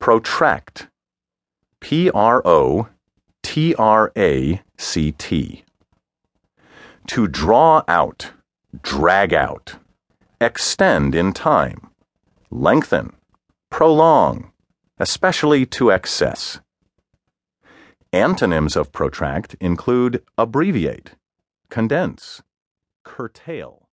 Protract. P R O T R A C T. To draw out, drag out, extend in time, lengthen, prolong, especially to excess. Antonyms of protract include abbreviate, condense, curtail.